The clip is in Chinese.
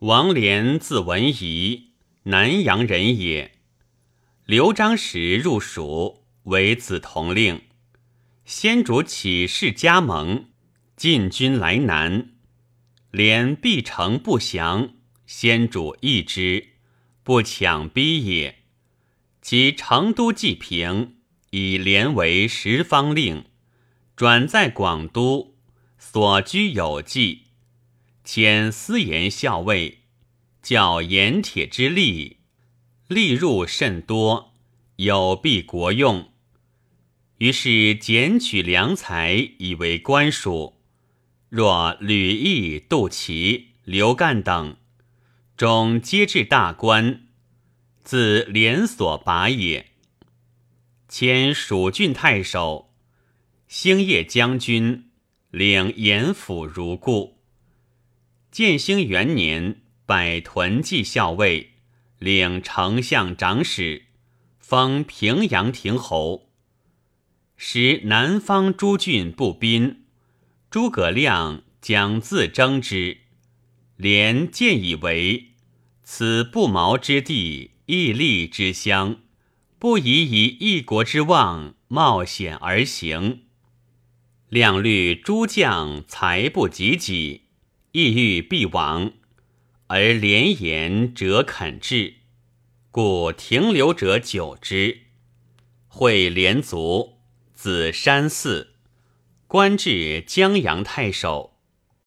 王连字文仪，南阳人也。刘璋时入蜀，为子同令。先主起事加盟，进军来南，连必城不降，先主义之，不强逼也。及成都济平，以连为十方令，转在广都，所居有计。迁司盐校尉，教盐铁之利，利入甚多，有必国用。于是减取良才，以为官属。若吕毅、杜琪、刘干等，终皆至大官，自连所拔也。迁蜀郡太守，兴业将军，领盐府如故。建兴元年，拜屯骑校尉，领丞相长史，封平阳亭侯。时南方诸郡不宾，诸葛亮将自征之，连见以为此不毛之地，义利之乡，不宜以一国之望冒险而行。亮虑诸将才不及己。意欲必亡，而连言者肯至，故停留者久之。会连族，子山寺，官至江阳太守。